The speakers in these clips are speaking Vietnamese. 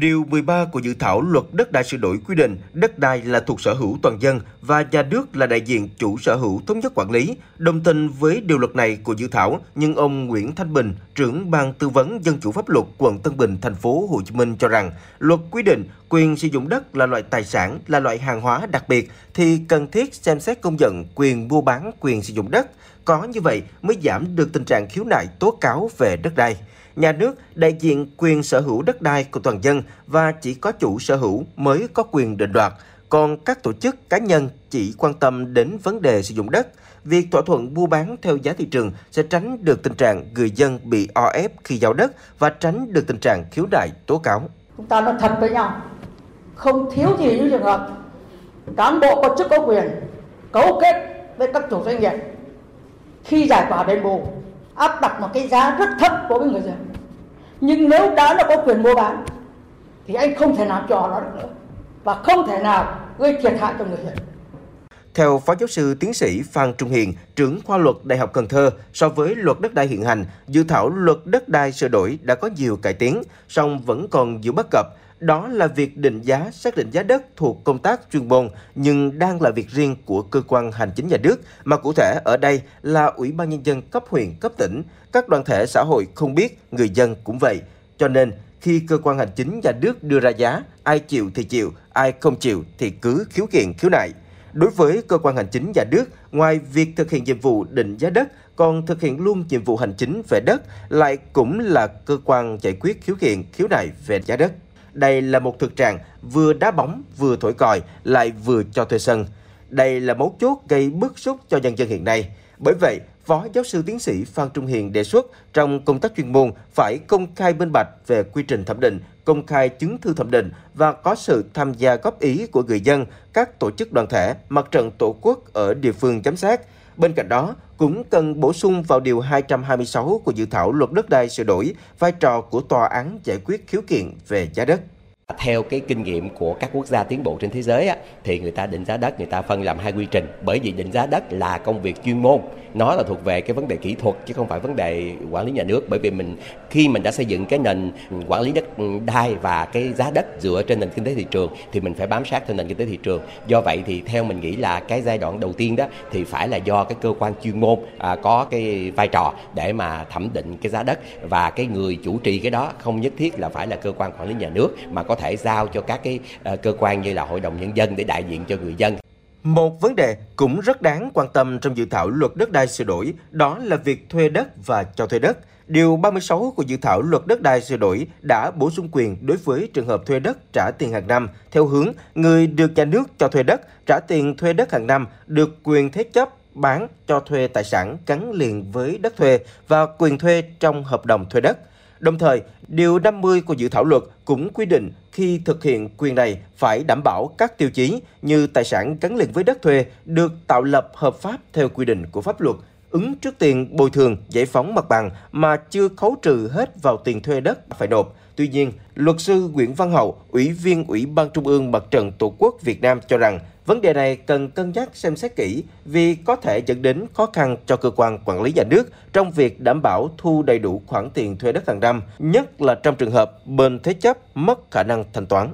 Điều 13 của dự thảo luật đất đai sửa đổi quy định đất đai là thuộc sở hữu toàn dân và nhà nước là đại diện chủ sở hữu thống nhất quản lý. Đồng tình với điều luật này của dự thảo, nhưng ông Nguyễn Thanh Bình, trưởng ban tư vấn dân chủ pháp luật quận Tân Bình, thành phố Hồ Chí Minh cho rằng luật quy định quyền sử dụng đất là loại tài sản, là loại hàng hóa đặc biệt thì cần thiết xem xét công nhận quyền mua bán quyền sử dụng đất. Có như vậy mới giảm được tình trạng khiếu nại tố cáo về đất đai nhà nước đại diện quyền sở hữu đất đai của toàn dân và chỉ có chủ sở hữu mới có quyền định đoạt, còn các tổ chức cá nhân chỉ quan tâm đến vấn đề sử dụng đất. Việc thỏa thuận mua bán theo giá thị trường sẽ tránh được tình trạng người dân bị o ép khi giao đất và tránh được tình trạng khiếu nại tố cáo. Chúng ta nói thật với nhau, không thiếu gì những trường hợp cán bộ có chức có quyền cấu kết với các chủ doanh nghiệp khi giải tỏa đền bù áp đặt một cái giá rất thấp đối với người dân. Nhưng nếu đã là có quyền mua bán thì anh không thể nào trò nó được nữa và không thể nào gây thiệt hại cho người dân. Theo Phó Giáo sư Tiến sĩ Phan Trung Hiền, trưởng khoa luật Đại học Cần Thơ, so với luật đất đai hiện hành, dự thảo luật đất đai sửa đổi đã có nhiều cải tiến, song vẫn còn nhiều bất cập, đó là việc định giá, xác định giá đất thuộc công tác chuyên môn nhưng đang là việc riêng của cơ quan hành chính nhà nước, mà cụ thể ở đây là Ủy ban Nhân dân cấp huyện, cấp tỉnh. Các đoàn thể xã hội không biết, người dân cũng vậy. Cho nên, khi cơ quan hành chính nhà nước đưa ra giá, ai chịu thì chịu, ai không chịu thì cứ khiếu kiện khiếu nại. Đối với cơ quan hành chính nhà nước, ngoài việc thực hiện nhiệm vụ định giá đất, còn thực hiện luôn nhiệm vụ hành chính về đất, lại cũng là cơ quan giải quyết khiếu kiện khiếu nại về giá đất. Đây là một thực trạng vừa đá bóng, vừa thổi còi, lại vừa cho thuê sân. Đây là mấu chốt gây bức xúc cho nhân dân hiện nay. Bởi vậy, Phó giáo sư tiến sĩ Phan Trung Hiền đề xuất trong công tác chuyên môn phải công khai minh bạch về quy trình thẩm định, công khai chứng thư thẩm định và có sự tham gia góp ý của người dân, các tổ chức đoàn thể, mặt trận tổ quốc ở địa phương giám sát. Bên cạnh đó, cũng cần bổ sung vào Điều 226 của dự thảo luật đất đai sửa đổi vai trò của tòa án giải quyết khiếu kiện về giá đất theo cái kinh nghiệm của các quốc gia tiến bộ trên thế giới á, thì người ta định giá đất người ta phân làm hai quy trình. Bởi vì định giá đất là công việc chuyên môn. Nó là thuộc về cái vấn đề kỹ thuật chứ không phải vấn đề quản lý nhà nước. Bởi vì mình khi mình đã xây dựng cái nền quản lý đất đai và cái giá đất dựa trên nền kinh tế thị trường thì mình phải bám sát theo nền kinh tế thị trường. Do vậy thì theo mình nghĩ là cái giai đoạn đầu tiên đó thì phải là do cái cơ quan chuyên môn à, có cái vai trò để mà thẩm định cái giá đất. Và cái người chủ trì cái đó không nhất thiết là phải là cơ quan quản lý nhà nước mà có thể thể giao cho các cái ờ, cơ quan như là hội đồng nhân dân để đại diện cho người dân một vấn đề cũng rất đáng quan tâm trong dự thảo luật đất đai sửa đổi, đó là việc thuê đất và cho thuê đất. Điều 36 của dự thảo luật đất đai sửa đổi đã bổ sung quyền đối với trường hợp thuê đất trả tiền hàng năm theo hướng người được nhà nước cho thuê đất trả tiền thuê đất hàng năm được quyền thế chấp bán cho thuê tài sản gắn liền với đất thuê và quyền thuê trong hợp đồng thuê đất. Đồng thời, Điều 50 của dự thảo luật cũng quy định khi thực hiện quyền này phải đảm bảo các tiêu chí như tài sản gắn liền với đất thuê được tạo lập hợp pháp theo quy định của pháp luật, ứng trước tiền bồi thường giải phóng mặt bằng mà chưa khấu trừ hết vào tiền thuê đất phải nộp. Tuy nhiên, luật sư Nguyễn Văn Hậu, Ủy viên Ủy ban Trung ương Mặt trận Tổ quốc Việt Nam cho rằng vấn đề này cần cân nhắc xem xét kỹ vì có thể dẫn đến khó khăn cho cơ quan quản lý nhà nước trong việc đảm bảo thu đầy đủ khoản tiền thuê đất hàng năm, nhất là trong trường hợp bên thế chấp mất khả năng thanh toán.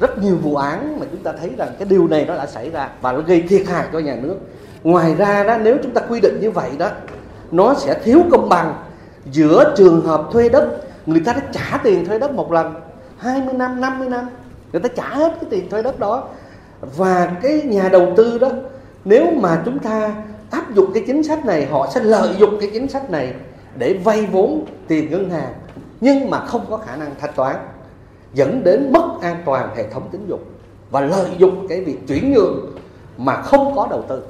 Rất nhiều vụ án mà chúng ta thấy rằng cái điều này nó đã xảy ra và nó gây thiệt hại cho nhà nước. Ngoài ra đó, nếu chúng ta quy định như vậy đó, nó sẽ thiếu công bằng giữa trường hợp thuê đất. Người ta đã trả tiền thuê đất một lần 20 năm 50 năm, người ta trả hết cái tiền thuê đất đó. Và cái nhà đầu tư đó, nếu mà chúng ta áp dụng cái chính sách này, họ sẽ lợi dụng cái chính sách này để vay vốn tiền ngân hàng, nhưng mà không có khả năng thanh toán dẫn đến mất an toàn hệ thống tín dụng và lợi dụng cái việc chuyển nhượng mà không có đầu tư.